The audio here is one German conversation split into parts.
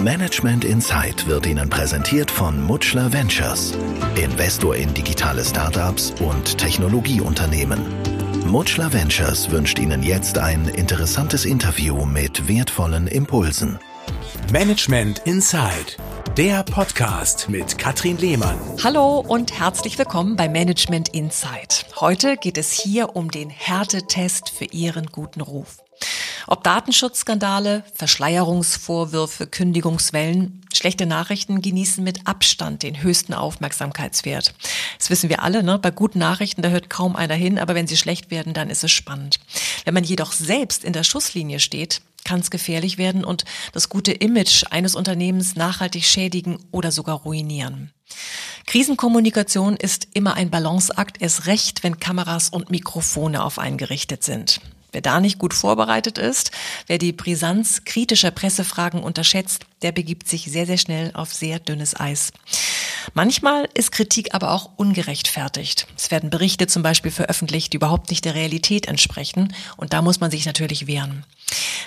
Management Insight wird Ihnen präsentiert von Mutschler Ventures, Investor in digitale Startups und Technologieunternehmen. Mutschler Ventures wünscht Ihnen jetzt ein interessantes Interview mit wertvollen Impulsen. Management Inside, der Podcast mit Katrin Lehmann. Hallo und herzlich willkommen bei Management Insight. Heute geht es hier um den Härtetest für Ihren guten Ruf. Ob Datenschutzskandale, Verschleierungsvorwürfe, Kündigungswellen, schlechte Nachrichten genießen mit Abstand den höchsten Aufmerksamkeitswert. Das wissen wir alle, ne? Bei guten Nachrichten, da hört kaum einer hin, aber wenn sie schlecht werden, dann ist es spannend. Wenn man jedoch selbst in der Schusslinie steht, kann es gefährlich werden und das gute Image eines Unternehmens nachhaltig schädigen oder sogar ruinieren. Krisenkommunikation ist immer ein Balanceakt, erst recht, wenn Kameras und Mikrofone auf einen gerichtet sind. Wer da nicht gut vorbereitet ist, wer die Brisanz kritischer Pressefragen unterschätzt, der begibt sich sehr, sehr schnell auf sehr dünnes Eis. Manchmal ist Kritik aber auch ungerechtfertigt. Es werden Berichte zum Beispiel veröffentlicht, die überhaupt nicht der Realität entsprechen. Und da muss man sich natürlich wehren.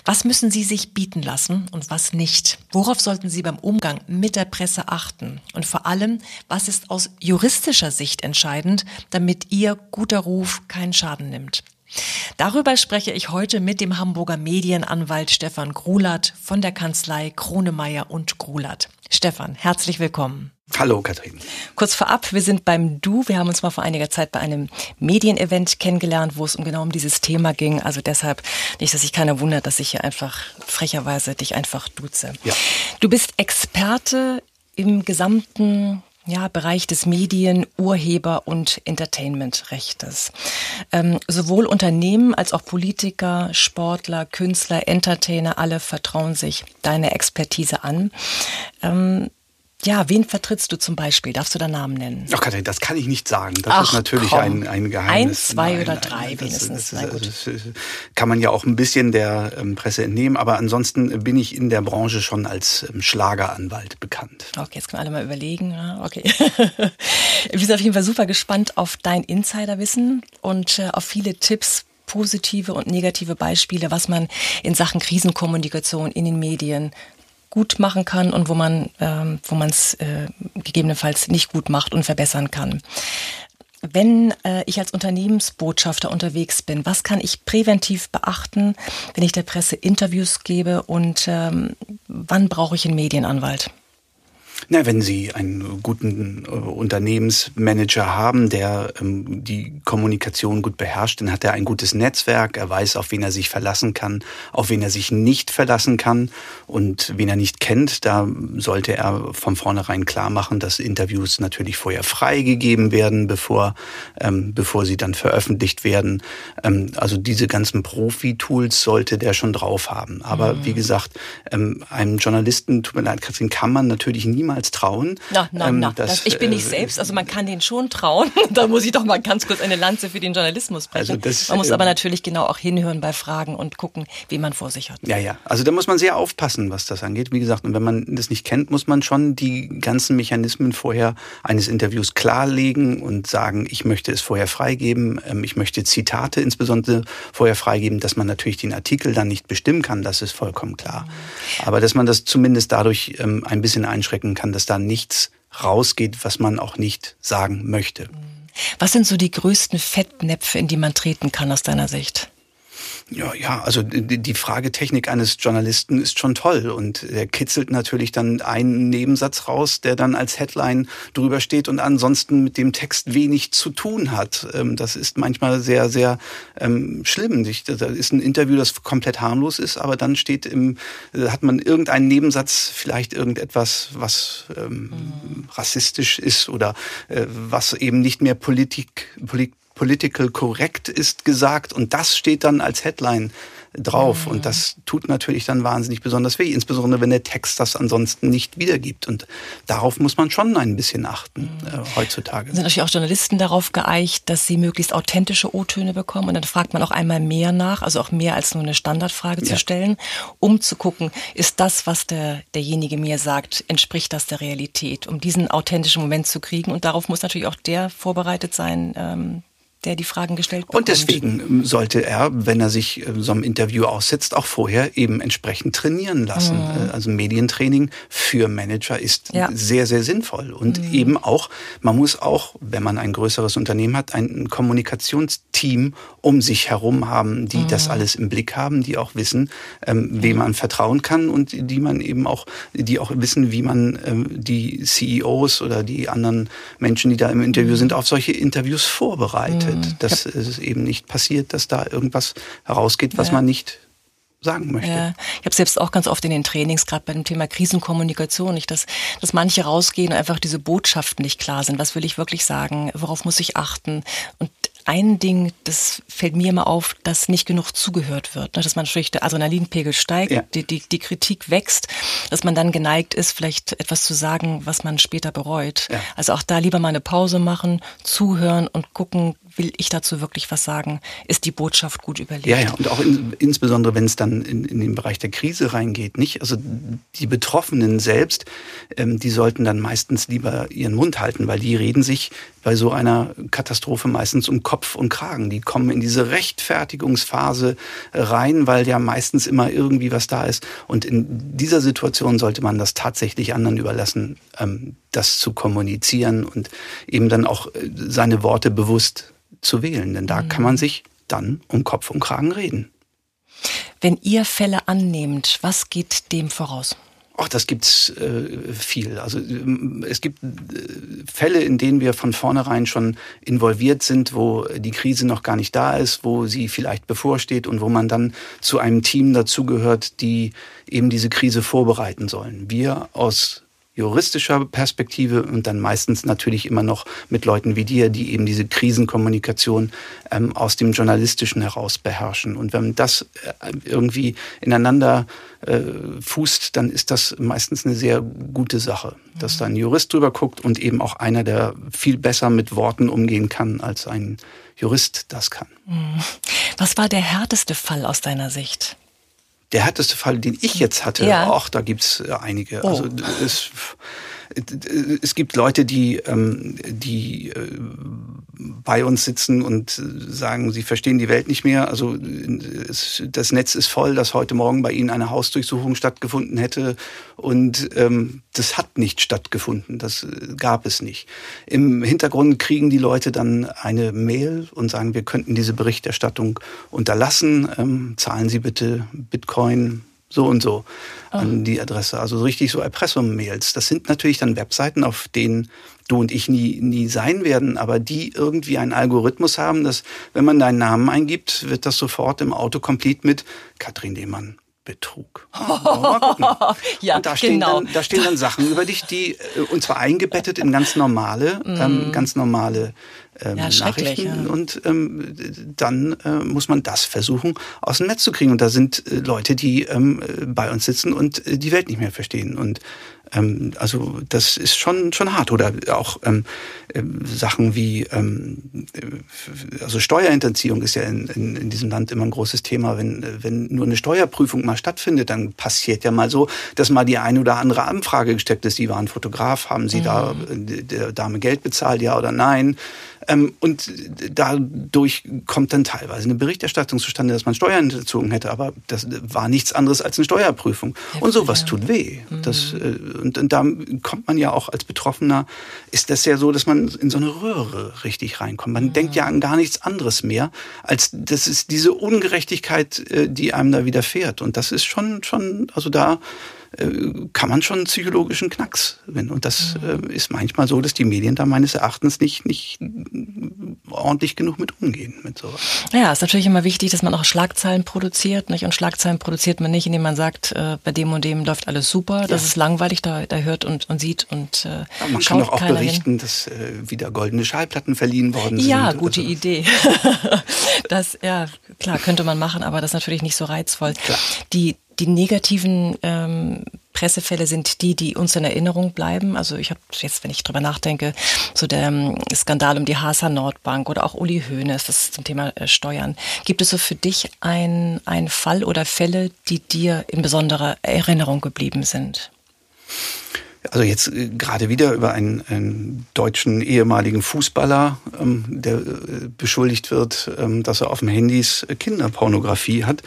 Was müssen Sie sich bieten lassen und was nicht? Worauf sollten Sie beim Umgang mit der Presse achten? Und vor allem, was ist aus juristischer Sicht entscheidend, damit Ihr guter Ruf keinen Schaden nimmt? Darüber spreche ich heute mit dem Hamburger Medienanwalt Stefan Grulat von der Kanzlei Kronemeyer und Grulat. Stefan, herzlich willkommen. Hallo Katrin. Kurz vorab, wir sind beim Du. Wir haben uns mal vor einiger Zeit bei einem Medienevent kennengelernt, wo es um genau um dieses Thema ging. Also deshalb nicht, dass sich keiner wundert, dass ich hier einfach frecherweise dich einfach duze. Ja. Du bist Experte im gesamten ja, Bereich des Medien-, Urheber- und Entertainmentrechtes. Ähm, sowohl Unternehmen als auch Politiker, Sportler, Künstler, Entertainer, alle vertrauen sich deine Expertise an. Ähm, ja, wen vertrittst du zum Beispiel? Darfst du da Namen nennen? Ach, Katrin, das kann ich nicht sagen. Das Ach, ist natürlich komm. ein, ein Geheimnis. Ein, zwei Nein, oder drei das, wenigstens. Das, das, das, kann man ja auch ein bisschen der ähm, Presse entnehmen, aber ansonsten bin ich in der Branche schon als ähm, Schlageranwalt bekannt. Okay, jetzt können wir alle mal überlegen. Okay. wir sind auf jeden Fall super gespannt auf dein Insiderwissen und äh, auf viele Tipps, positive und negative Beispiele, was man in Sachen Krisenkommunikation in den Medien gut machen kann und wo man ähm, wo man es äh, gegebenenfalls nicht gut macht und verbessern kann. Wenn äh, ich als Unternehmensbotschafter unterwegs bin, was kann ich präventiv beachten, wenn ich der Presse Interviews gebe und ähm, wann brauche ich einen Medienanwalt? Na, wenn Sie einen guten äh, Unternehmensmanager haben, der ähm, die Kommunikation gut beherrscht, dann hat er ein gutes Netzwerk, er weiß, auf wen er sich verlassen kann, auf wen er sich nicht verlassen kann und wen er nicht kennt, da sollte er von vornherein klar machen, dass Interviews natürlich vorher freigegeben werden, bevor, ähm, bevor sie dann veröffentlicht werden. Ähm, also diese ganzen Profi-Tools sollte der schon drauf haben. Aber mhm. wie gesagt, ähm, einem Journalisten, tut mir leid, Katrin, kann man natürlich niemals niemals trauen. Na, na, ähm, na. Das, ich bin nicht äh, selbst, also man kann den schon trauen. da muss ich doch mal ganz kurz eine Lanze für den Journalismus brechen. Also das, man muss äh, aber natürlich genau auch hinhören bei Fragen und gucken, wie man vor sich hat. Ja, ja. Also da muss man sehr aufpassen, was das angeht. Wie gesagt, und wenn man das nicht kennt, muss man schon die ganzen Mechanismen vorher eines Interviews klarlegen und sagen, ich möchte es vorher freigeben, ähm, ich möchte Zitate insbesondere vorher freigeben, dass man natürlich den Artikel dann nicht bestimmen kann, das ist vollkommen klar. Mhm. Aber dass man das zumindest dadurch ähm, ein bisschen einschrecken kann kann, dass da nichts rausgeht, was man auch nicht sagen möchte. Was sind so die größten Fettnäpfe, in die man treten kann aus deiner Sicht? Ja, ja, also die Fragetechnik eines Journalisten ist schon toll und er kitzelt natürlich dann einen Nebensatz raus, der dann als Headline drüber steht und ansonsten mit dem Text wenig zu tun hat. Ähm, das ist manchmal sehr, sehr ähm, schlimm. Da ist ein Interview, das komplett harmlos ist, aber dann steht im, äh, hat man irgendeinen Nebensatz, vielleicht irgendetwas, was ähm, mhm. rassistisch ist oder äh, was eben nicht mehr Politik, Politik political correct ist gesagt und das steht dann als Headline drauf. Mhm. Und das tut natürlich dann wahnsinnig besonders weh, insbesondere wenn der Text das ansonsten nicht wiedergibt. Und darauf muss man schon ein bisschen achten mhm. äh, heutzutage. Sind natürlich auch Journalisten darauf geeicht, dass sie möglichst authentische O-Töne bekommen. Und dann fragt man auch einmal mehr nach, also auch mehr als nur eine Standardfrage ja. zu stellen, um zu gucken, ist das, was der, derjenige mir sagt, entspricht das der Realität, um diesen authentischen Moment zu kriegen. Und darauf muss natürlich auch der vorbereitet sein, ähm, der die Fragen gestellt bekommt. Und deswegen sollte er, wenn er sich äh, so einem Interview aussetzt, auch vorher eben entsprechend trainieren lassen. Mhm. Äh, also Medientraining für Manager ist ja. sehr, sehr sinnvoll. Und mhm. eben auch, man muss auch, wenn man ein größeres Unternehmen hat, ein Kommunikationsteam um sich herum haben, die mhm. das alles im Blick haben, die auch wissen, ähm, wem man vertrauen kann und die man eben auch, die auch wissen, wie man ähm, die CEOs oder die anderen Menschen, die da im Interview mhm. sind, auf solche Interviews vorbereitet bedeutet, mhm. dass ja. es eben nicht passiert, dass da irgendwas herausgeht, was ja. man nicht sagen möchte. Ja, ich habe selbst auch ganz oft in den Trainings, gerade bei dem Thema Krisenkommunikation, nicht, dass, dass manche rausgehen und einfach diese Botschaften nicht klar sind. Was will ich wirklich sagen? Worauf muss ich achten? Und ein Ding, das fällt mir immer auf, dass nicht genug zugehört wird. Ne? Dass man natürlich der Adrenalinpegel steigt, ja. die, die, die Kritik wächst, dass man dann geneigt ist, vielleicht etwas zu sagen, was man später bereut. Ja. Also auch da lieber mal eine Pause machen, zuhören und gucken, will ich dazu wirklich was sagen? Ist die Botschaft gut überlegt? Ja, ja, und auch in, insbesondere, wenn es dann in, in den Bereich der Krise reingeht, nicht? Also die Betroffenen selbst, ähm, die sollten dann meistens lieber ihren Mund halten, weil die reden sich bei so einer Katastrophe meistens um Kopf und Kragen. Die kommen in diese Rechtfertigungsphase rein, weil ja meistens immer irgendwie was da ist. Und in dieser Situation sollte man das tatsächlich anderen überlassen, ähm, das zu kommunizieren und eben dann auch äh, seine Worte bewusst zu wählen. Denn da mhm. kann man sich dann um Kopf und Kragen reden. Wenn ihr Fälle annehmt, was geht dem voraus? Ach, das gibt's äh, viel. Also ähm, es gibt äh, Fälle, in denen wir von vornherein schon involviert sind, wo die Krise noch gar nicht da ist, wo sie vielleicht bevorsteht und wo man dann zu einem Team dazugehört, die eben diese Krise vorbereiten sollen. Wir aus juristischer Perspektive und dann meistens natürlich immer noch mit Leuten wie dir, die eben diese Krisenkommunikation ähm, aus dem Journalistischen heraus beherrschen. Und wenn das äh, irgendwie ineinander äh, fußt, dann ist das meistens eine sehr gute Sache, dass da ein Jurist drüber guckt und eben auch einer, der viel besser mit Worten umgehen kann, als ein Jurist das kann. Mhm. Was war der härteste Fall aus deiner Sicht? Der härteste Fall, den ich jetzt hatte, ja. auch da gibt's äh, einige. Oh. Also es, es gibt Leute, die, ähm, die äh, bei uns sitzen und sagen, sie verstehen die Welt nicht mehr. Also es, das Netz ist voll, dass heute Morgen bei ihnen eine Hausdurchsuchung stattgefunden hätte und ähm, das hat nicht stattgefunden. Das äh, gab es nicht. Im Hintergrund kriegen die Leute dann eine Mail und sagen, wir könnten diese Berichterstattung unterlassen. Ähm, zahlen Sie bitte Bitcoin so und so an die Adresse. Also so richtig so Erpressung-Mails. Das sind natürlich dann Webseiten, auf denen du und ich nie, nie sein werden, aber die irgendwie einen Algorithmus haben, dass wenn man deinen Namen eingibt, wird das sofort im Autocomplete mit Katrin Lehmann. Betrug. ja, und da stehen, genau. dann, da stehen dann Sachen über dich, die, äh, und zwar eingebettet in ganz normale, mm. ähm, ganz normale ähm, ja, Nachrichten. Ja. Und ähm, dann äh, muss man das versuchen, aus dem Netz zu kriegen. Und da sind äh, Leute, die ähm, bei uns sitzen und äh, die Welt nicht mehr verstehen. Und ähm, also das ist schon schon hart. Oder auch ähm, äh, Sachen wie ähm, äh, also Steuerhinterziehung ist ja in, in, in diesem Land immer ein großes Thema. Wenn wenn nur eine Steuerprüfung mal stattfindet, dann passiert ja mal so, dass mal die eine oder andere Anfrage gesteckt ist. Sie waren Fotograf, haben Sie mhm. da der Dame Geld bezahlt, ja oder nein? Ähm, und dadurch kommt dann teilweise eine Berichterstattung zustande, dass man Steuern hinterzogen hätte, aber das war nichts anderes als eine Steuerprüfung. Und sowas tut weh. Das, mhm. äh, und, und da kommt man ja auch als Betroffener, ist das ja so, dass man in so eine Röhre richtig reinkommt. Man ja. denkt ja an gar nichts anderes mehr, als das ist diese Ungerechtigkeit, äh, die einem da widerfährt. Und das ist schon, schon, also da kann man schon einen psychologischen Knacks. Und das mhm. ist manchmal so, dass die Medien da meines Erachtens nicht, nicht ordentlich genug mit umgehen mit sowas. Ja, ist natürlich immer wichtig, dass man auch Schlagzeilen produziert. Nicht? Und Schlagzeilen produziert man nicht, indem man sagt, äh, bei dem und dem läuft alles super. Das ja. ist langweilig, da, da hört und, und sieht und äh, ja, Man kann doch auch berichten, hin. dass äh, wieder goldene Schallplatten verliehen worden sind. Ja, gute so. Idee. das, ja, klar, könnte man machen, aber das ist natürlich nicht so reizvoll. Klar. Die die negativen ähm, Pressefälle sind die, die uns in Erinnerung bleiben. Also ich habe jetzt, wenn ich drüber nachdenke, so der ähm, Skandal um die Hasa Nordbank oder auch Uli Hoeneß, das ist zum Thema äh, Steuern. Gibt es so für dich einen Fall oder Fälle, die dir in besonderer Erinnerung geblieben sind? Also jetzt äh, gerade wieder über einen, einen deutschen ehemaligen Fußballer, ähm, der äh, beschuldigt wird, ähm, dass er auf dem Handys Kinderpornografie hat.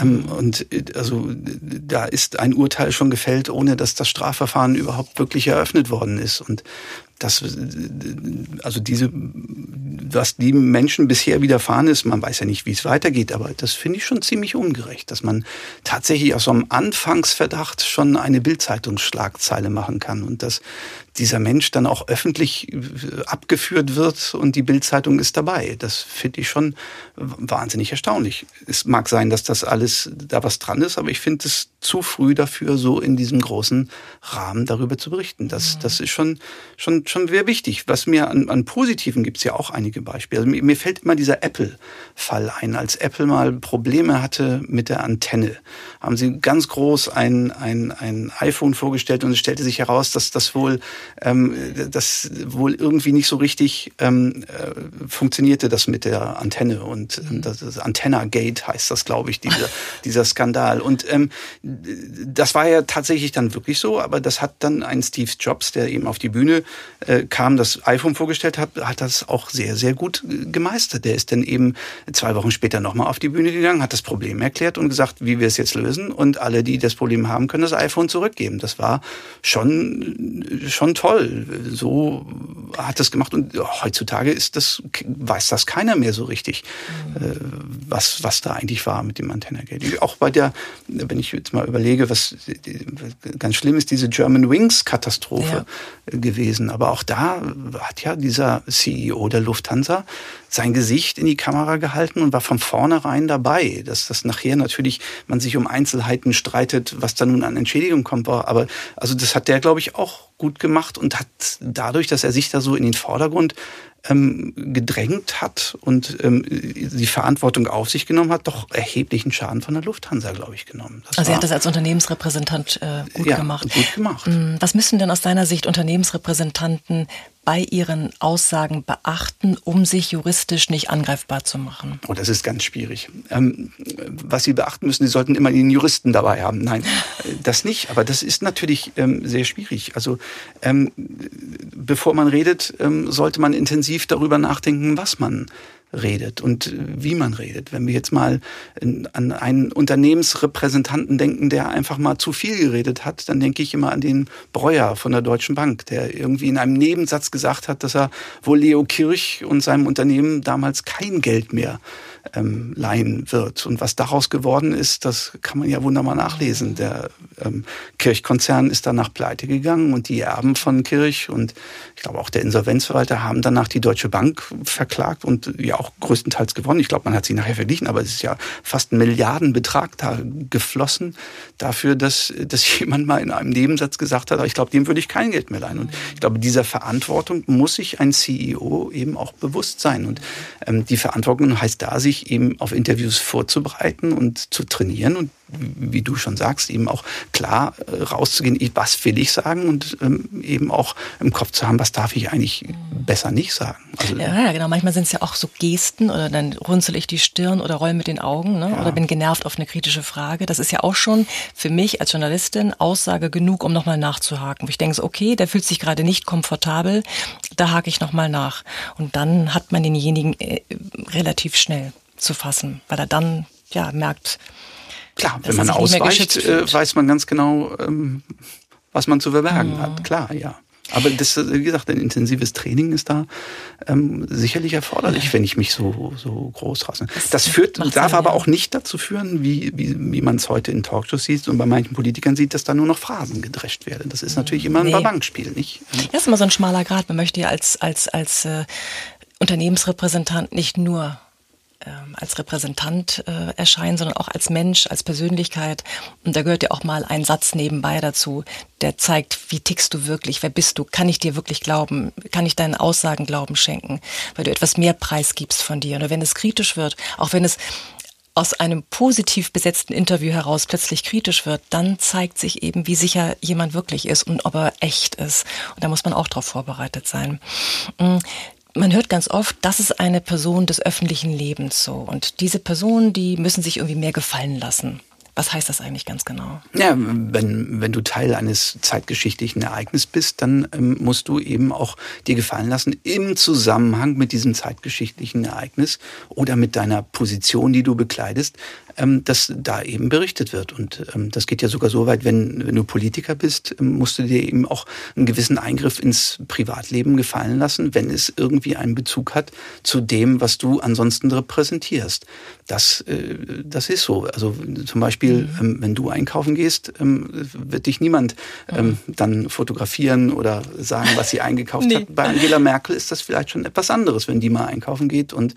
Ähm, und äh, also da ist ein Urteil schon gefällt, ohne dass das Strafverfahren überhaupt wirklich eröffnet worden ist. Und das, also diese, was die Menschen bisher widerfahren ist, man weiß ja nicht, wie es weitergeht, aber das finde ich schon ziemlich ungerecht, dass man tatsächlich aus so einem Anfangsverdacht schon eine Bildzeitungsschlagzeile machen kann und dass dieser Mensch dann auch öffentlich äh, abgeführt wird und die Bildzeitung ist dabei. Das finde ich schon wahnsinnig erstaunlich. Es mag sein, dass das alles da was dran ist, aber ich finde es zu früh dafür, so in diesem großen Rahmen darüber zu berichten. Das, mhm. das ist schon, schon, schon sehr wichtig. Was mir an, an Positiven gibt es ja auch einige Beispiele. Also mir, mir fällt immer dieser Apple-Fall ein. Als Apple mal Probleme hatte mit der Antenne, haben sie ganz groß ein, ein, ein iPhone vorgestellt und es stellte sich heraus, dass das wohl ähm, das wohl irgendwie nicht so richtig ähm, äh, funktionierte das mit der Antenne und ähm, das, das Antenna Gate heißt das, glaube ich, dieser, dieser Skandal. Und ähm, das war ja tatsächlich dann wirklich so, aber das hat dann ein Steve Jobs, der eben auf die Bühne äh, kam, das iPhone vorgestellt hat, hat das auch sehr, sehr gut äh, gemeistert. Der ist dann eben zwei Wochen später nochmal auf die Bühne gegangen, hat das Problem erklärt und gesagt, wie wir es jetzt lösen. Und alle, die das Problem haben, können das iPhone zurückgeben. Das war schon, schon toll. So hat das gemacht und heutzutage ist das, weiß das keiner mehr so richtig, mhm. was, was da eigentlich war mit dem Antennagate. Auch bei der, wenn ich jetzt mal überlege, was ganz schlimm ist, diese German Wings Katastrophe ja. gewesen. Aber auch da hat ja dieser CEO der Lufthansa sein Gesicht in die Kamera gehalten und war von vornherein dabei. Dass das nachher natürlich man sich um Einzelheiten streitet, was da nun an Entschädigung kommt. Aber also das hat der, glaube ich, auch gut gemacht und hat dadurch, dass er sich da so in den Vordergrund ähm, gedrängt hat und ähm, die Verantwortung auf sich genommen hat, doch erheblichen Schaden von der Lufthansa, glaube ich, genommen. Das also er hat das als Unternehmensrepräsentant äh, gut ja, gemacht. Gut gemacht. Hm, was müssen denn aus deiner Sicht Unternehmensrepräsentanten bei ihren Aussagen beachten, um sich juristisch nicht angreifbar zu machen? Oh, das ist ganz schwierig. Ähm, was sie beachten müssen, sie sollten immer den Juristen dabei haben. Nein, das nicht. Aber das ist natürlich ähm, sehr schwierig. Also ähm, bevor man redet, ähm, sollte man intensiv darüber nachdenken, was man redet und wie man redet. Wenn wir jetzt mal an einen Unternehmensrepräsentanten denken, der einfach mal zu viel geredet hat, dann denke ich immer an den Breuer von der Deutschen Bank, der irgendwie in einem Nebensatz gesagt hat, dass er wohl Leo Kirch und seinem Unternehmen damals kein Geld mehr ähm, leihen wird. Und was daraus geworden ist, das kann man ja wunderbar nachlesen. Der ähm, Kirchkonzern ist danach pleite gegangen und die Erben von Kirch und ich glaube auch der Insolvenzverwalter haben danach die Deutsche Bank verklagt und ja auch größtenteils gewonnen. Ich glaube, man hat sie nachher verglichen, aber es ist ja fast ein Milliardenbetrag da geflossen dafür, dass, dass jemand mal in einem Nebensatz gesagt hat, ich glaube, dem würde ich kein Geld mehr leihen. Und ich glaube, dieser Verantwortung muss sich ein CEO eben auch bewusst sein. Und ähm, die Verantwortung heißt da, sich eben auf Interviews vorzubereiten und zu trainieren und wie du schon sagst, eben auch klar äh, rauszugehen, was will ich sagen und ähm, eben auch im Kopf zu haben, was darf ich eigentlich besser nicht sagen. Also, ja, ja, genau. Manchmal sind es ja auch so Gesten oder dann runzel ich die Stirn oder roll mit den Augen ne? Ja. oder bin genervt auf eine kritische Frage. Das ist ja auch schon für mich als Journalistin Aussage genug, um nochmal nachzuhaken. Wo ich denke, okay, der fühlt sich gerade nicht komfortabel, da hake ich nochmal nach. Und dann hat man denjenigen äh, relativ schnell zu fassen, weil er dann ja merkt, Klar, wenn man ausweicht, äh, weiß man ganz genau, ähm, was man zu verbergen mhm. hat. Klar, ja. Aber das, wie gesagt, ein intensives Training ist da ähm, sicherlich erforderlich, wenn ich mich so, so groß rasse. Das, führt, darf Sinn, aber ja. auch nicht dazu führen, wie, wie, wie man es heute in Talkshows sieht und bei manchen Politikern sieht, dass da nur noch Phrasen gedrescht werden. Das ist natürlich immer ein nee. Bankspiel, nicht? Das ist immer so ein schmaler Grad. Man möchte ja als, als, als äh, Unternehmensrepräsentant nicht nur als Repräsentant äh, erscheinen, sondern auch als Mensch, als Persönlichkeit. Und da gehört ja auch mal ein Satz nebenbei dazu, der zeigt, wie tickst du wirklich, wer bist du, kann ich dir wirklich glauben, kann ich deinen Aussagen Glauben schenken, weil du etwas mehr Preis gibst von dir. Oder wenn es kritisch wird, auch wenn es aus einem positiv besetzten Interview heraus plötzlich kritisch wird, dann zeigt sich eben, wie sicher jemand wirklich ist und ob er echt ist. Und da muss man auch darauf vorbereitet sein. Man hört ganz oft, das ist eine Person des öffentlichen Lebens so. Und diese Personen, die müssen sich irgendwie mehr gefallen lassen Was heißt das eigentlich ganz genau? Ja, wenn, wenn du Teil eines zeitgeschichtlichen Ereignisses bist, dann ähm, musst du eben auch dir gefallen lassen, im Zusammenhang mit diesem zeitgeschichtlichen Ereignis oder mit deiner Position, die du bekleidest, ähm, dass da eben berichtet wird. Und ähm, das geht ja sogar so weit, wenn, wenn du Politiker bist, ähm, musst du dir eben auch einen gewissen Eingriff ins Privatleben gefallen lassen, wenn es irgendwie einen Bezug hat zu dem, was du ansonsten repräsentierst. Das, äh, das ist so. Also zum Beispiel, mhm. ähm, wenn du einkaufen gehst, ähm, wird dich niemand ähm, mhm. dann fotografieren oder sagen, was sie eingekauft nee. hat. Bei Angela Merkel ist das vielleicht schon etwas anderes, wenn die mal einkaufen geht und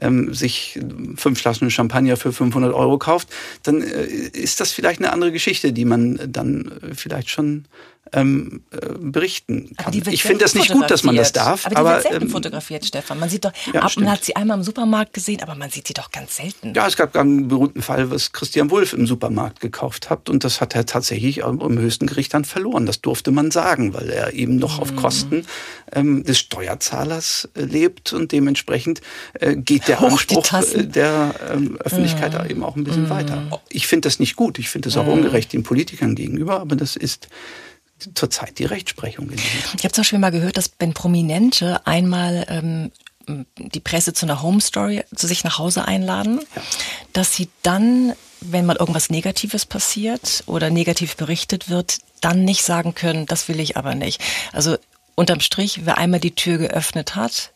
ähm, sich fünf Flaschen Champagner für 500 Euro kauft, dann äh, ist das vielleicht eine andere Geschichte, die man dann äh, vielleicht schon ähm, äh, berichten kann. Ich finde das nicht gut, dass man das darf. Aber die aber, wird selten ähm, fotografiert, Stefan. Man sieht doch, ja, ab, man hat sie einmal im Supermarkt gesehen, aber man sieht sie doch ganz selten. Ja, es gab einen berühmten Fall, was Christian Wulff im Supermarkt gekauft hat und das hat er tatsächlich im höchsten Gericht dann verloren. Das durfte man sagen, weil er eben noch mhm. auf Kosten ähm, des Steuerzahlers äh, lebt und dementsprechend äh, geht der Anspruch äh, der ähm, Öffentlichkeit mhm. eben auch ein bisschen mhm. weiter. Ich finde das nicht gut. Ich finde das auch mhm. ungerecht den Politikern gegenüber, aber das ist zurzeit die Rechtsprechung. Ich habe zum Beispiel mal gehört, dass wenn Prominente einmal ähm, die Presse zu einer Home Story zu sich nach Hause einladen, ja. dass sie dann, wenn mal irgendwas Negatives passiert oder negativ berichtet wird, dann nicht sagen können, das will ich aber nicht. Also unterm Strich, wer einmal die Tür geöffnet hat,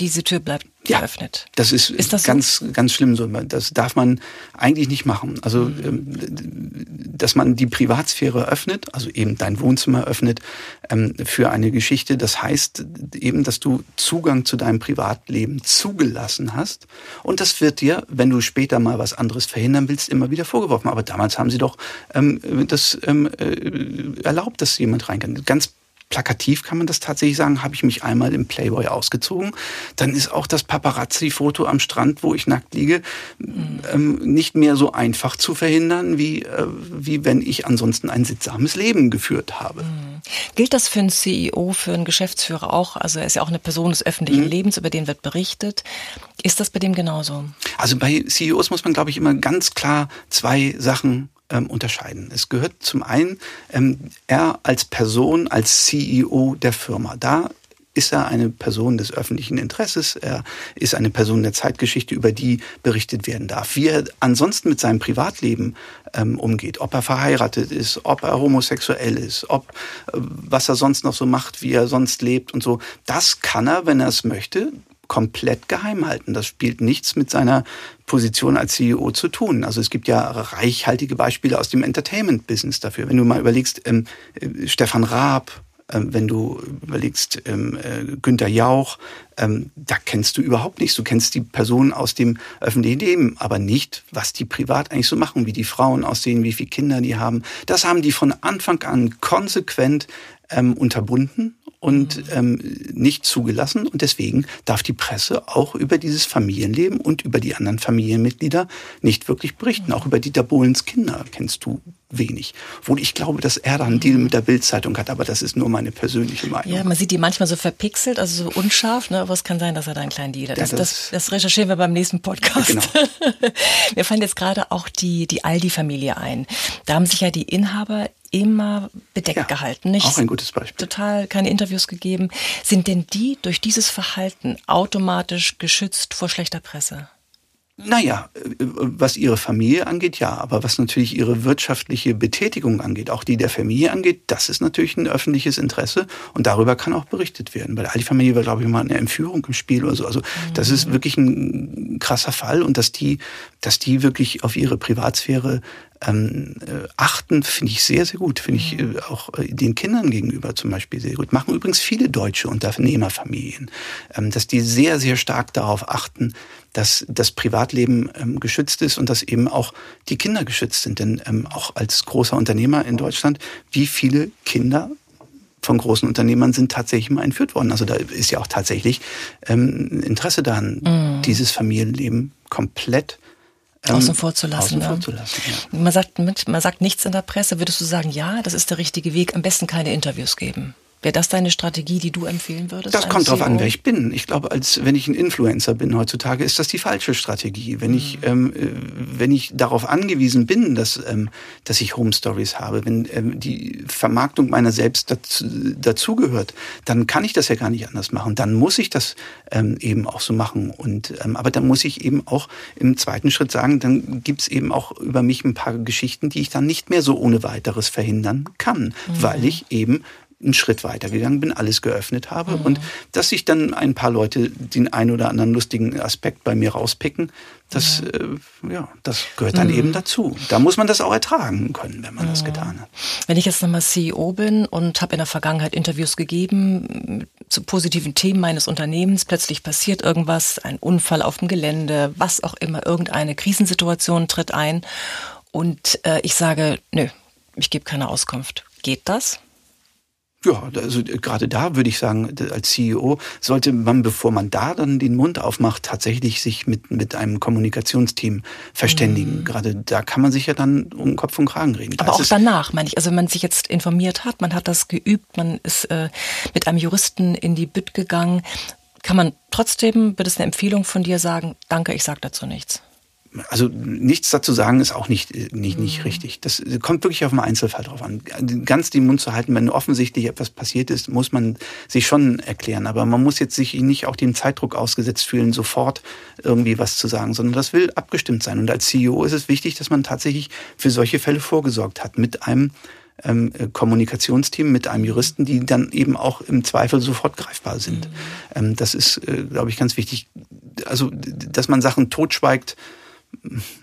diese Tür bleibt ja, geöffnet. Das ist, ist das ganz, so? ganz schlimm so. Das darf man eigentlich nicht machen. Also, mhm. Ähm, dass man die Privatsphäre öffnet, also eben dein Wohnzimmer öffnet ähm, für eine Geschichte. Das heißt eben, dass du Zugang zu deinem Privatleben zugelassen hast. Und das wird dir, wenn du später mal was anderes verhindern willst, immer wieder vorgeworfen. Aber damals haben sie doch ähm, das äh, erlaubt, dass jemand rein kann. Ganz plakativ kann man das tatsächlich sagen, habe ich mich einmal im Playboy ausgezogen. Dann ist auch das Paparazzi-Foto am Strand, wo ich nackt liege, ähm, nicht mehr so einfach zu verhindern, wie, äh, wie wenn ich ansonsten ein sittsames Leben geführt habe. Mhm. Gilt das für einen CEO, für einen Geschäftsführer auch? Also er ist ja auch eine Person des öffentlichen mhm. Lebens, über den wird berichtet. Ist das bei dem genauso? Also bei CEOs muss man, glaube ich, immer ganz klar zwei Sachen ähm, unterscheiden. Es gehört zum einen ähm, er als Person, als CEO der Firma. Da ist er eine Person des öffentlichen Interesses, er ist eine Person der Zeitgeschichte, über die berichtet werden darf. Wie er ansonsten mit seinem Privatleben ähm, umgeht, ob er verheiratet ist, ob er homosexuell ist, ob äh, was er sonst noch so macht, wie er sonst lebt und so, das kann er, wenn er es möchte, komplett geheim halten. Das spielt nichts mit seiner Position als CEO zu tun. Also es gibt ja reichhaltige Beispiele aus dem Entertainment-Business dafür. Wenn du mal überlegst, ähm, äh, Stefan Raab, ähm, wenn du überlegst, ähm, äh, Günther Jauch, ähm, da kennst du überhaupt nichts. Du kennst die Personen aus dem öffentlichen Leben, aber nicht, was die privat eigentlich so machen, wie die Frauen aussehen, wie viele Kinder die haben. Das haben die von Anfang an konsequent ähm, unterbunden und mhm. ähm, nicht zugelassen. Und deswegen darf die Presse auch über dieses Familienleben und über die anderen Familienmitglieder nicht wirklich berichten. Auch über Dieter Bohlens Kinder kennst du wenig. Obwohl ich glaube, dass er da einen Deal mit der Bildzeitung hat, aber das ist nur meine persönliche Meinung. Ja, man sieht die manchmal so verpixelt, also so unscharf, ne? Aber es kann sein, dass er da einen kleinen Deal hat. Das, ja, das, das, recherchieren wir beim nächsten Podcast. Genau. wir fallen jetzt gerade auch die, die Aldi-Familie ein. Da haben sich ja die Inhaber immer bedeckt ja, gehalten. Nicht? Auch ein gutes Beispiel. Total keine Interviews gegeben. Sind denn die durch dieses Verhalten automatisch geschützt vor schlechter Presse? Naja, äh, was ihre Familie angeht, ja, aber was natürlich ihre wirtschaftliche Betätigung angeht, auch die der Familie angeht, das ist natürlich ein öffentliches Interesse und darüber kann auch berichtet werden. Bei der Ali-Familie war, glaube ich, mal eine Entführung im Spiel oder so. Also das ist mhm. wirklich ein krasser Fall und dass die, dass die wirklich auf ihre Privatsphäre ähm, äh, achten, finde ich sehr, sehr gut. Finde ich mhm. äh, auch äh, den Kindern gegenüber zum Beispiel sehr gut. Machen übrigens viele deutsche Unternehmerfamilien, ähm, dass die sehr, sehr stark darauf achten, dass das Privatleben ähm, geschützt ist und dass eben auch die Kinder geschützt sind. Denn ähm, auch als großer Unternehmer in Deutschland, wie viele Kinder von großen Unternehmern sind tatsächlich mal entführt worden. Also da ist ja auch tatsächlich ähm, Interesse daran, mm. dieses Familienleben komplett ähm, außen vor zu lassen. Außen vor zu lassen ja. man, sagt, man sagt nichts in der Presse. Würdest du sagen, ja, das ist der richtige Weg, am besten keine Interviews geben? Wäre das deine Strategie, die du empfehlen würdest? Das kommt drauf an, e wer ich bin. Ich glaube, als wenn ich ein Influencer bin heutzutage, ist das die falsche Strategie. Wenn mhm. ich ähm, äh, wenn ich darauf angewiesen bin, dass ähm, dass ich Home Stories habe, wenn ähm, die Vermarktung meiner selbst dazu, dazugehört, dann kann ich das ja gar nicht anders machen. Dann muss ich das ähm, eben auch so machen. Und ähm, aber dann muss ich eben auch im zweiten Schritt sagen, dann gibt's eben auch über mich ein paar Geschichten, die ich dann nicht mehr so ohne weiteres verhindern kann, mhm. weil ich eben einen Schritt weitergegangen bin, alles geöffnet habe mhm. und dass sich dann ein paar Leute den einen oder anderen lustigen Aspekt bei mir rauspicken, das, ja, äh, ja das gehört dann mhm. eben dazu. Da muss man das auch ertragen können, wenn man mhm. das getan hat. Wenn ich jetzt nochmal CEO bin und habe in der Vergangenheit Interviews gegeben zu positiven Themen meines Unternehmens, plötzlich passiert irgendwas, ein Unfall auf dem Gelände, was auch immer, irgendeine Krisensituation tritt ein und äh, ich sage, nö, ich gebe keine Auskunft. Geht das? Ja, also gerade da würde ich sagen, als CEO sollte man, bevor man da dann den Mund aufmacht, tatsächlich sich mit, mit einem Kommunikationsteam verständigen. Mhm. Gerade da kann man sich ja dann um Kopf und Kragen reden. Aber auch danach, meine ich. Also wenn man sich jetzt informiert hat, man hat das geübt, man ist äh, mit einem Juristen in die Bütt gegangen, kann man trotzdem, wird es eine Empfehlung von dir sagen, danke, ich sage dazu nichts also nichts dazu sagen ist auch nicht, nicht, nicht mhm. richtig. Das kommt wirklich auf den Einzelfall drauf an. Ganz den Mund zu halten, wenn offensichtlich etwas passiert ist, muss man sich schon erklären. Aber man muss jetzt sich nicht auch dem Zeitdruck ausgesetzt fühlen, sofort irgendwie was zu sagen, sondern das will abgestimmt sein. Und als CEO ist es wichtig, dass man tatsächlich für solche Fälle vorgesorgt hat mit einem ähm, Kommunikationsteam mit einem Juristen, die dann eben auch im Zweifel sofort greifbar sind. Mhm. Ähm, das ist, äh, glaube ich, ganz wichtig. Also, dass man Sachen totschweigt,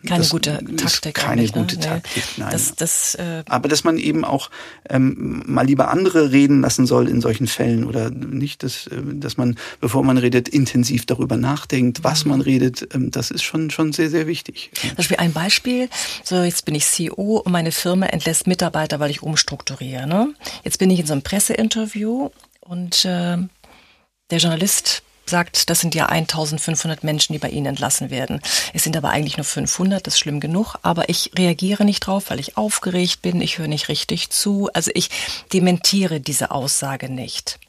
keine das gute Taktik. Keine ne? gute ne? Taktik, nein. Das, das, äh Aber dass man eben auch ähm, mal lieber andere reden lassen soll in solchen Fällen oder nicht, dass, äh, dass man, bevor man redet, intensiv darüber nachdenkt, was mhm. man redet, ähm, das ist schon, schon sehr, sehr wichtig. Zum Beispiel ein Beispiel, so jetzt bin ich CEO und meine Firma entlässt Mitarbeiter, weil ich umstrukturiere. Ne? Jetzt bin ich in so einem Presseinterview und äh, der Journalist sagt, das sind ja 1500 Menschen, die bei Ihnen entlassen werden. Es sind aber eigentlich nur 500, das ist schlimm genug, aber ich reagiere nicht drauf, weil ich aufgeregt bin, ich höre nicht richtig zu. Also ich dementiere diese Aussage nicht.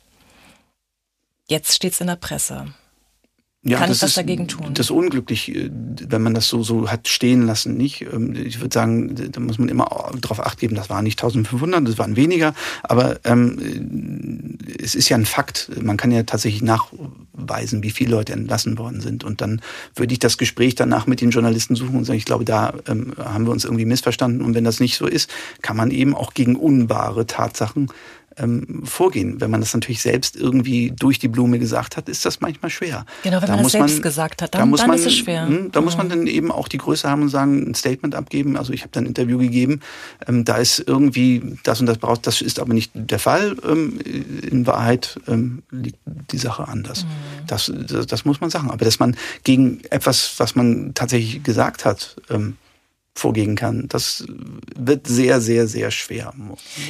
Jetzt steht es in der Presse. Ja, Kann ich was dagegen tun? Das ist unglücklich, äh, wenn man das so, so hat stehen lassen, nicht? Ähm, ich würde sagen, da muss man immer darauf acht geben, das waren nicht 1500, das waren weniger, aber ähm, es ist ja ein Fakt. Man kann ja tatsächlich nachweisen, wie viele Leute entlassen worden sind. Und dann würde ich das Gespräch danach mit den Journalisten suchen und sagen, ich glaube, da ähm, haben wir uns irgendwie missverstanden. Und wenn das nicht so ist, kann man eben auch gegen unwahre Tatsachen ähm, vorgehen. Wenn man das natürlich selbst irgendwie durch die Blume gesagt hat, ist das manchmal schwer. Genau, wenn da man das selbst man, gesagt hat, dann, da dann man, ist es schwer. Mh, da mhm. muss man dann eben auch die Größe haben und sagen, ein Statement abgeben. Also ich habe dann ein Interview gegeben, ähm, da ist irgendwie das und das braucht, das ist aber nicht der Fall. Ähm, in Wahrheit ähm, liegt die Sache anders. Mhm. Das, das, das, muss man sagen. Aber dass man gegen etwas, was man tatsächlich gesagt hat, ähm, vorgehen kann. Das wird sehr, sehr, sehr schwer.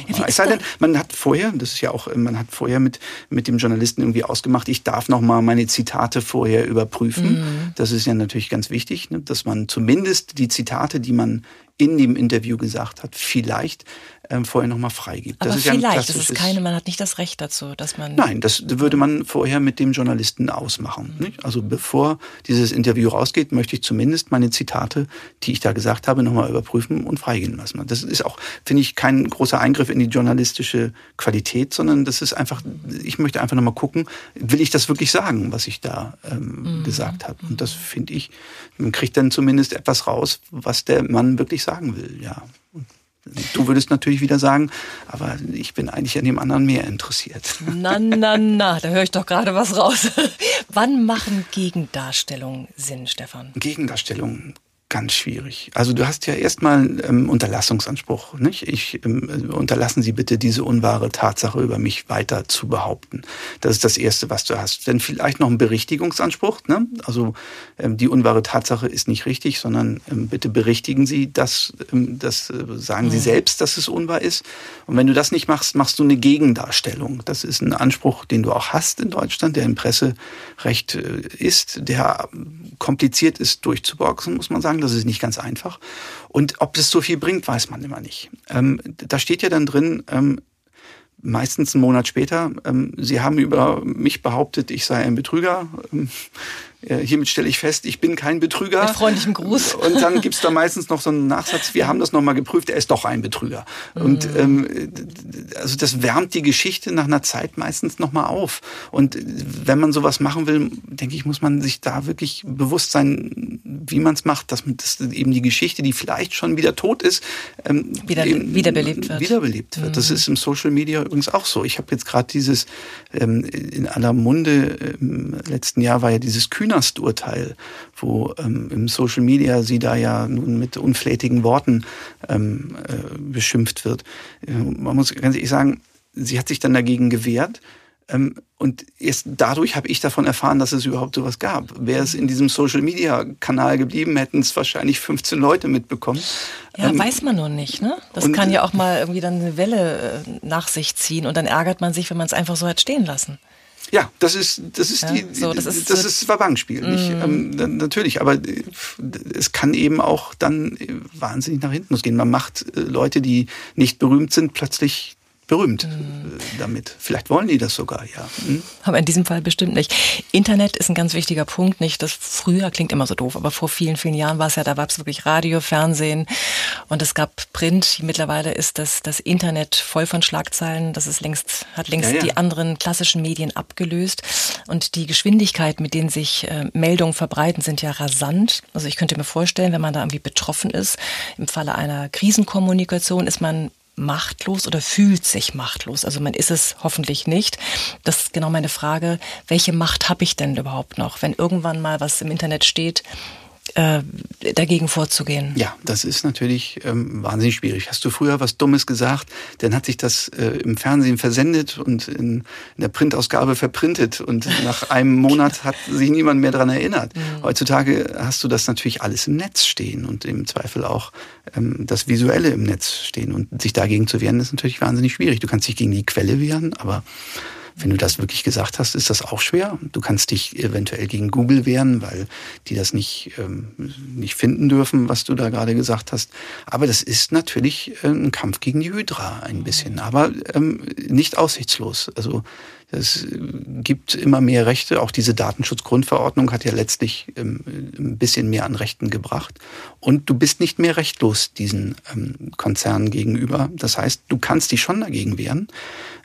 Ja, es sei denn, man hat vorher, das ist ja auch, man hat vorher mit, mit dem Journalisten irgendwie ausgemacht, ich darf noch mal meine Zitate vorher überprüfen. Mhm. Das ist ja natürlich ganz wichtig, ne, dass man zumindest die Zitate, die man in dem Interview gesagt hat, vielleicht ähm, vorher nochmal freigibt. Aber das ist vielleicht, ja das ist keine, man hat nicht das Recht dazu, dass man... Nein, das würde man vorher mit dem Journalisten ausmachen. Mhm. Also bevor dieses Interview rausgeht, möchte ich zumindest meine Zitate, die ich da gesagt habe, nochmal überprüfen und freigehen lassen. Das ist auch, finde ich, kein großer Eingriff in die journalistische Qualität, sondern das ist einfach, ich möchte einfach nochmal gucken, will ich das wirklich sagen, was ich da ähm, mhm. gesagt habe. Und das finde ich, man kriegt dann zumindest etwas raus, was der Mann wirklich sagen will, ja. Du würdest natürlich wieder sagen, aber ich bin eigentlich an dem anderen mehr interessiert. Na, na, na, da höre ich doch gerade was raus. Wann machen Gegendarstellungen Sinn, Stefan? Gegendarstellungen ganz schwierig. Also du hast ja erstmal ähm, Unterlassungsanspruch. Nicht? Ich ähm, unterlassen Sie bitte diese unwahre Tatsache über mich weiter zu behaupten. Das ist das Erste, was du hast. Dann vielleicht noch ein Berichtigungsanspruch. Ne? Also ähm, die unwahre Tatsache ist nicht richtig, sondern ähm, bitte berichtigen Sie das, ähm, das äh, sagen Sie mhm. selbst, dass es unwahr ist. Und wenn du das nicht machst, machst du eine Gegendarstellung. Das ist ein Anspruch, den du auch hast in Deutschland, der im Presserecht äh, ist, der kompliziert ist durchzuboxen, muss man sagen das ist nicht ganz einfach. Und ob es so viel bringt, weiß man immer nicht. Ähm, da steht ja dann drin, ähm, meistens einen Monat später. Ähm, sie haben über mich behauptet, ich sei ein Betrüger. Ähm, äh, hiermit stelle ich fest, ich bin kein Betrüger. Mit freundlichem Gruß. Und dann gibt's da meistens noch so einen Nachsatz, wir haben das nochmal geprüft, er ist doch ein Betrüger. Mhm. Und ähm, also das wärmt die Geschichte nach einer Zeit meistens nochmal auf. Und wenn man sowas machen will, denke ich, muss man sich da wirklich bewusst sein, wie man es macht, dass, man, dass eben die Geschichte, die vielleicht schon wieder tot ist, ähm, wieder, wiederbelebt wird. Wiederbelebt wird. Mhm. Das ist im Social Media übrigens auch so. Ich habe jetzt gerade dieses ähm, in aller Munde im letzten Jahr war ja dieses Kühne Künast-Urteil, wo ähm, im Social Media sie da ja nun mit unflätigen Worten ähm, äh, beschimpft wird. Äh, man muss ganz ehrlich sagen, sie hat sich dann dagegen gewehrt. Ähm, und erst dadurch habe ich davon erfahren, dass es überhaupt sowas gab. Wäre es in diesem Social-Media-Kanal geblieben, hätten es wahrscheinlich 15 Leute mitbekommen. Ja, ähm, weiß man nur nicht. Ne? Das kann ja auch mal irgendwie dann eine Welle äh, nach sich ziehen und dann ärgert man sich, wenn man es einfach so hat stehen lassen. Ja, das ist das ist ja, die so, das ist, das ist Verbankspiel, mm. nicht ähm, natürlich, aber äh, es kann eben auch dann äh, wahnsinnig nach hinten losgehen. Man macht äh, Leute, die nicht berühmt sind, plötzlich berühmt mhm. damit. Vielleicht wollen die das sogar, ja. Mhm. Aber in diesem Fall bestimmt nicht. Internet ist ein ganz wichtiger Punkt. Nicht, das früher klingt immer so doof, aber vor vielen, vielen Jahren war es ja, da gab es wirklich Radio, Fernsehen und es gab Print. Mittlerweile ist das, das Internet voll von Schlagzeilen. Das ist längst, hat längst ja, ja. die anderen klassischen Medien abgelöst. Und die Geschwindigkeit, mit denen sich äh, Meldungen verbreiten, sind ja rasant. Also ich könnte mir vorstellen, wenn man da irgendwie betroffen ist, im Falle einer Krisenkommunikation ist man machtlos oder fühlt sich machtlos. Also man ist es hoffentlich nicht. Das ist genau meine Frage, welche Macht habe ich denn überhaupt noch, wenn irgendwann mal was im Internet steht, dagegen vorzugehen. Ja, das ist natürlich ähm, wahnsinnig schwierig. Hast du früher was Dummes gesagt, dann hat sich das äh, im Fernsehen versendet und in, in, der Printausgabe verprintet und nach einem Monat hat sich niemand mehr daran erinnert. Mhm. Heutzutage hast du das natürlich alles im Netz stehen und im Zweifel auch ähm, das Visuelle im Netz stehen und sich dagegen zu wehren, ist natürlich wahnsinnig schwierig. Du kannst dich gegen die Quelle wehren, aber wenn du das wirklich gesagt hast, ist das auch schwer. Du kannst dich eventuell gegen Google wehren, weil die das nicht, ähm, nicht finden dürfen, was du da gerade gesagt hast. Aber das ist natürlich äh, ein Kampf gegen die Hydra ein bisschen, aber ähm, nicht aussichtslos. Also es gibt immer mehr Rechte. Auch diese Datenschutzgrundverordnung hat ja letztlich ähm, ein bisschen mehr an Rechten gebracht. Und du bist nicht mehr rechtlos diesen ähm, Konzernen gegenüber. Das heißt, du kannst dich schon dagegen wehren,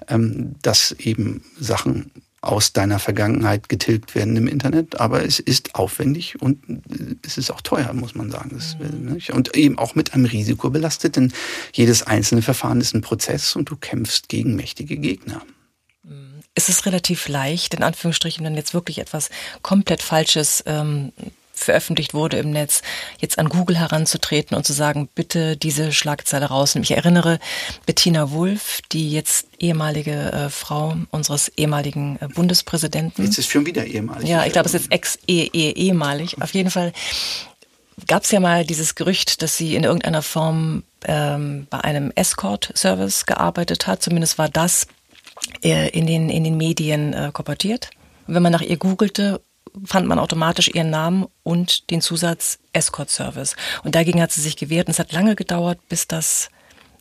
ähm, dass eben Sachen aus deiner Vergangenheit getilgt werden im Internet, aber es ist aufwendig und es ist auch teuer, muss man sagen. Mhm. Und eben auch mit einem Risiko belastet, denn jedes einzelne Verfahren ist ein Prozess und du kämpfst gegen mächtige Gegner ist es relativ leicht, in Anführungsstrichen, wenn jetzt wirklich etwas komplett Falsches ähm, veröffentlicht wurde im Netz, jetzt an Google heranzutreten und zu sagen, bitte diese Schlagzeile rausnehmen. Ich erinnere Bettina Wulff, die jetzt ehemalige äh, Frau unseres ehemaligen äh, Bundespräsidenten. Jetzt ist schon wieder ehemalig. Ja, ich glaube, es ist jetzt ex-ehemalig. -ehe Auf jeden Fall gab es ja mal dieses Gerücht, dass sie in irgendeiner Form ähm, bei einem Escort-Service gearbeitet hat. Zumindest war das in den, in den Medien äh, kolportiert. Wenn man nach ihr googelte, fand man automatisch ihren Namen und den Zusatz Escort Service. Und dagegen hat sie sich gewehrt und es hat lange gedauert, bis das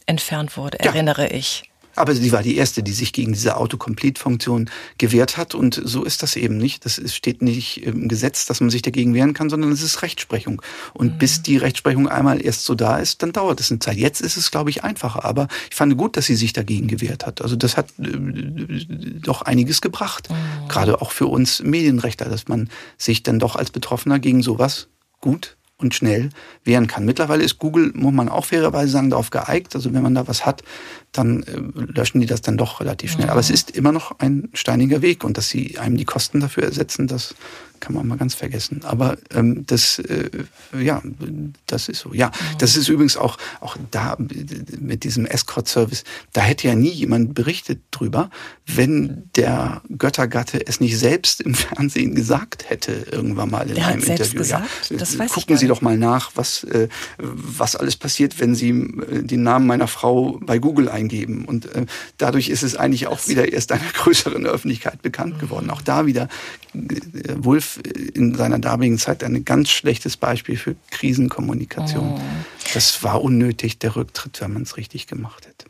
entfernt wurde, ja. erinnere ich. Aber sie war die erste, die sich gegen diese Autocomplete-Funktion gewehrt hat. Und so ist das eben nicht. Das steht nicht im Gesetz, dass man sich dagegen wehren kann, sondern es ist Rechtsprechung. Und mhm. bis die Rechtsprechung einmal erst so da ist, dann dauert es eine Zeit. Jetzt ist es, glaube ich, einfacher. Aber ich fand gut, dass sie sich dagegen gewehrt hat. Also das hat äh, doch einiges gebracht. Mhm. Gerade auch für uns Medienrechtler, dass man sich dann doch als Betroffener gegen sowas gut und schnell wehren kann. Mittlerweile ist Google, muss man auch fairerweise sagen, darauf geeigt. Also wenn man da was hat, dann äh, löschen die das dann doch relativ schnell. Mhm. Aber es ist immer noch ein steiniger Weg und dass sie einem die Kosten dafür ersetzen, das kann man mal ganz vergessen. Aber ähm, das, äh, ja, das ist so. Ja, mhm. das ist übrigens auch, auch da mit diesem Escort-Service, da hätte ja nie jemand berichtet drüber, wenn der Göttergatte es nicht selbst im Fernsehen gesagt hätte, irgendwann mal in der einem Interview. Gesagt? Ja, das weiß Gucken Sie doch mal nach, was, äh, was alles passiert, wenn Sie äh, den Namen meiner Frau bei Google eingeben. Und äh, dadurch ist es eigentlich auch wieder erst einer größeren Öffentlichkeit bekannt geworden. Auch da wieder äh, Wolf in seiner damaligen Zeit ein ganz schlechtes Beispiel für Krisenkommunikation. Oh. Das war unnötig, der Rücktritt, wenn man es richtig gemacht hätte.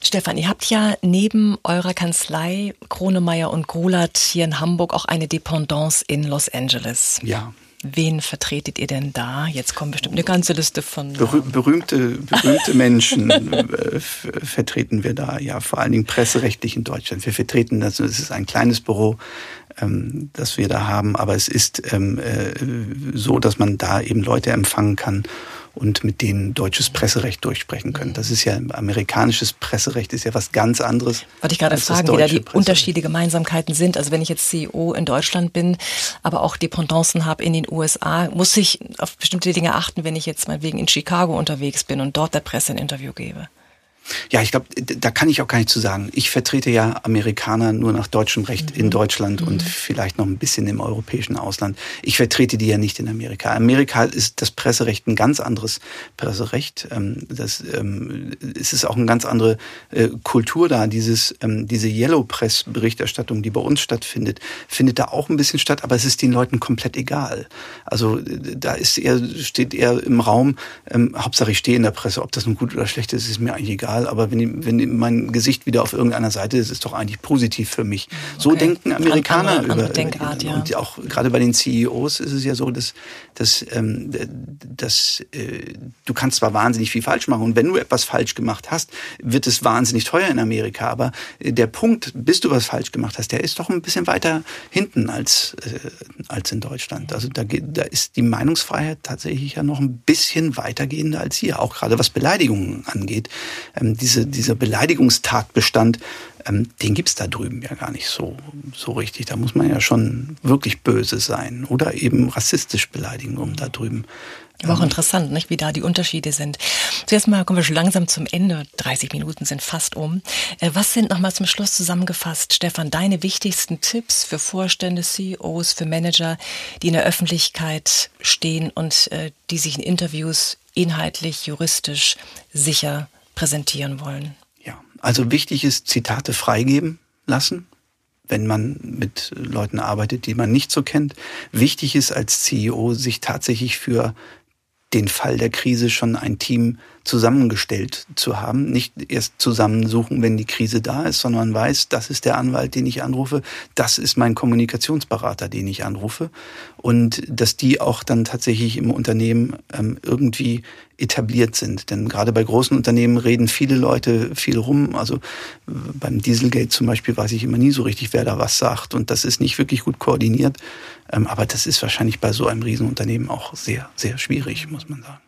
Stefan, ihr habt ja neben eurer Kanzlei Kronemeyer und Grulat hier in Hamburg auch eine Dependance in Los Angeles. Ja. Wen vertretet ihr denn da? Jetzt kommt bestimmt eine ganze Liste von. Berüh berühmte, berühmte Menschen äh, vertreten wir da, ja, vor allen Dingen presserechtlich in Deutschland. Wir vertreten das, es ist ein kleines Büro, ähm, das wir da haben, aber es ist ähm, äh, so, dass man da eben Leute empfangen kann und mit denen deutsches Presserecht durchsprechen können. Das ist ja amerikanisches Presserecht ist ja was ganz anderes. Wollte ich gerade fragen, wie da die Unterschiede, Gemeinsamkeiten sind. Also wenn ich jetzt CEO in Deutschland bin, aber auch Dependancen habe in den USA, muss ich auf bestimmte Dinge achten, wenn ich jetzt mal wegen in Chicago unterwegs bin und dort der Presse ein Interview gebe. Ja, ich glaube, da kann ich auch gar nicht zu sagen. Ich vertrete ja Amerikaner nur nach deutschem Recht mhm. in Deutschland mhm. und vielleicht noch ein bisschen im europäischen Ausland. Ich vertrete die ja nicht in Amerika. Amerika ist das Presserecht ein ganz anderes Presserecht. Ähm, das, ähm, es ist auch eine ganz andere äh, Kultur da. Dieses, ähm, diese Yellow Press Berichterstattung, die bei uns stattfindet, findet da auch ein bisschen statt, aber es ist den Leuten komplett egal. Also da ist eher, steht eher im Raum, Hauptsache ich stehe in der Presse. Ob das nun gut oder schlecht ist, ist mir eigentlich egal egal, aber wenn, wenn mein Gesicht wieder auf irgendeiner Seite ist, ist es doch eigentlich positiv für mich. Okay. So denken Amerikaner andere, über. Denkart, ja. Und auch gerade bei den CEOs ist es ja so, dass, dass, ähm, dass äh, du kannst zwar wahnsinnig viel falsch machen und wenn du etwas falsch gemacht hast, wird es wahnsinnig teuer in Amerika. Aber äh, der Punkt, bis du was falsch gemacht hast, der ist doch ein bisschen weiter hinten als, äh, als in Deutschland. Also da, da ist die Meinungsfreiheit tatsächlich ja noch ein bisschen weitergehender als hier, auch gerade was Beleidigungen angeht. Ähm, diese, dieser Beleidigungstatbestand, ähm, den gibt's da drüben ja gar nicht so, so richtig. Da muss man ja schon wirklich böse sein oder eben rassistisch beleidigen, um da drüben aber auch ähm, interessant, nicht, wie da die Unterschiede sind. Zuerst mal kommen wir schon langsam zum Ende. 30 Minuten sind fast um. Äh, was sind nochmal zum Schluss zusammengefasst, Stefan, deine wichtigsten Tipps für Vorstände, CEOs, für Manager, die in der Öffentlichkeit stehen und äh, die sich in Interviews inhaltlich, juristisch sicher präsentieren wollen? Ja, also wichtig ist Zitate freigeben lassen, wenn man mit Leuten arbeitet, die man nicht so kennt. Wichtig ist als CEO, sich tatsächlich für den Fall der Krise schon ein Team zusammengestellt zu haben. Nicht erst zusammensuchen, wenn die Krise da ist, sondern weiß, das ist der Anwalt, den ich anrufe, das ist mein Kommunikationsberater, den ich anrufe. Und dass die auch dann tatsächlich im Unternehmen ähm, irgendwie etabliert sind. Denn gerade bei großen Unternehmen reden viele Leute viel rum. Also beim Dieselgate zum Beispiel weiß ich immer nie so richtig, wer da was sagt. Und das ist nicht wirklich gut koordiniert. Ähm, aber das ist wahrscheinlich bei so einem Riesenunternehmen auch sehr, sehr schwierig, muss man sagen.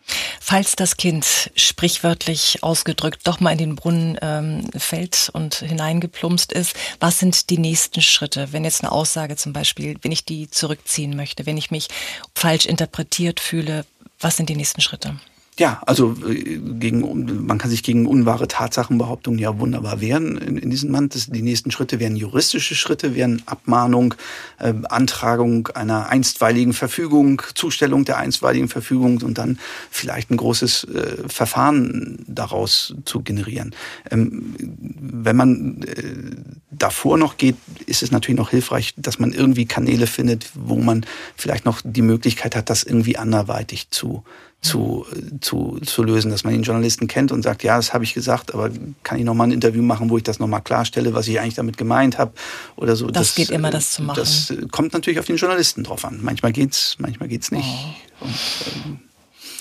Falls das Kind sprichwörtlich ausgedrückt doch mal in den Brunnen ähm, fällt und hineingeplumpst ist, was sind die nächsten Schritte? Wenn jetzt eine Aussage zum Beispiel, wenn ich die zurückziehen möchte, wenn ich mich falsch interpretiert fühle, was sind die nächsten Schritte? Ja, also äh, gegen, man kann sich gegen unwahre Tatsachenbehauptungen ja wunderbar wehren in, in diesem Land. Das, die nächsten Schritte wären juristische Schritte, wären Abmahnung, äh, Antragung einer einstweiligen Verfügung, Zustellung der einstweiligen Verfügung und dann vielleicht ein großes äh, Verfahren daraus zu generieren. Ähm, wenn man äh, davor noch geht, ist es natürlich noch hilfreich, dass man irgendwie Kanäle findet, wo man vielleicht noch die Möglichkeit hat, das irgendwie anderweitig zu zu, zu, zu lösen, dass man den Journalisten kennt und sagt, ja, das habe ich gesagt, aber kann ich noch mal ein Interview machen, wo ich das noch mal klarstelle, was ich eigentlich damit gemeint habe oder so. Das, das geht immer, das zu machen. Das kommt natürlich auf den Journalisten drauf an. Manchmal geht's, manchmal geht's nicht. Oh. Und, ähm,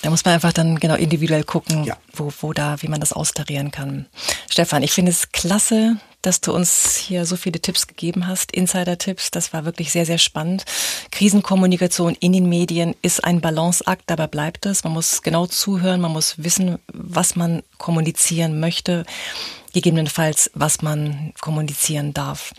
da muss man einfach dann genau individuell gucken, ja. wo, wo da, wie man das austarieren kann. Stefan, ich finde es klasse, dass du uns hier so viele Tipps gegeben hast, Insider-Tipps. Das war wirklich sehr, sehr spannend. Krisenkommunikation in den Medien ist ein Balanceakt, dabei bleibt es. Man muss genau zuhören, man muss wissen, was man kommunizieren möchte gegebenenfalls, was man kommunizieren darf.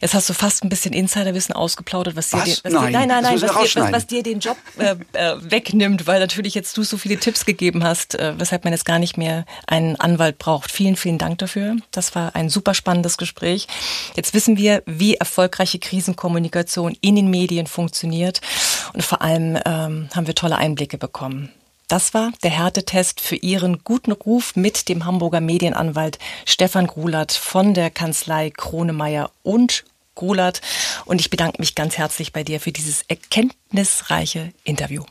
Jetzt hast du fast ein bisschen Insiderwissen ausgeplaudert, was, was? dir, was nein, dir, nein, nein, nein, was dir, was, was dir, den Job äh, äh, wegnimmt, weil natürlich jetzt du so viele Tipps gegeben hast, äh, weshalb man jetzt gar nicht mehr einen Anwalt braucht. Vielen, vielen Dank dafür. Das war ein super spannendes Gespräch. Jetzt wissen wir, wie erfolgreiche Krisenkommunikation in den Medien funktioniert und vor allem ähm, haben wir tolle Einblicke bekommen. Das war der Härtetest für Ihren guten Ruf mit dem Hamburger Medienanwalt Stefan Grulat von der Kanzlei Kronemeyer und Grulat. Und ich bedanke mich ganz herzlich bei dir für dieses erkenntnisreiche Interview.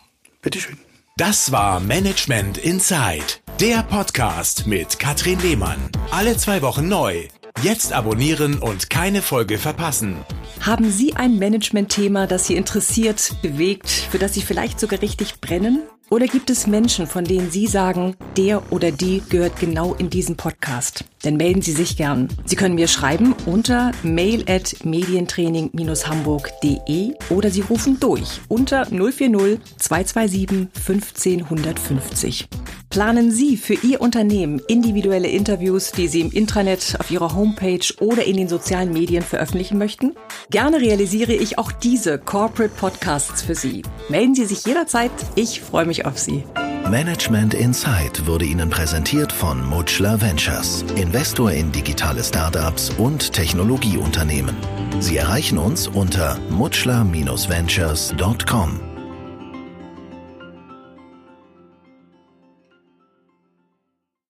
Bitteschön. Das war Management Inside, der Podcast mit Katrin Lehmann. Alle zwei Wochen neu. Jetzt abonnieren und keine Folge verpassen. Haben Sie ein Management-Thema, das Sie interessiert, bewegt, für das Sie vielleicht sogar richtig brennen? Oder gibt es Menschen, von denen Sie sagen, der oder die gehört genau in diesen Podcast? Dann melden Sie sich gern. Sie können mir schreiben unter mail at medientraining-hamburg.de oder Sie rufen durch unter 040 227 15 150. Planen Sie für Ihr Unternehmen individuelle Interviews, die Sie im Intranet, auf Ihrer Homepage oder in den sozialen Medien veröffentlichen möchten? Gerne realisiere ich auch diese Corporate Podcasts für Sie. Melden Sie sich jederzeit. Ich freue mich auf Sie. Management Insight wurde Ihnen präsentiert von Mutschler Ventures, Investor in digitale Startups und Technologieunternehmen. Sie erreichen uns unter mutschler-ventures.com.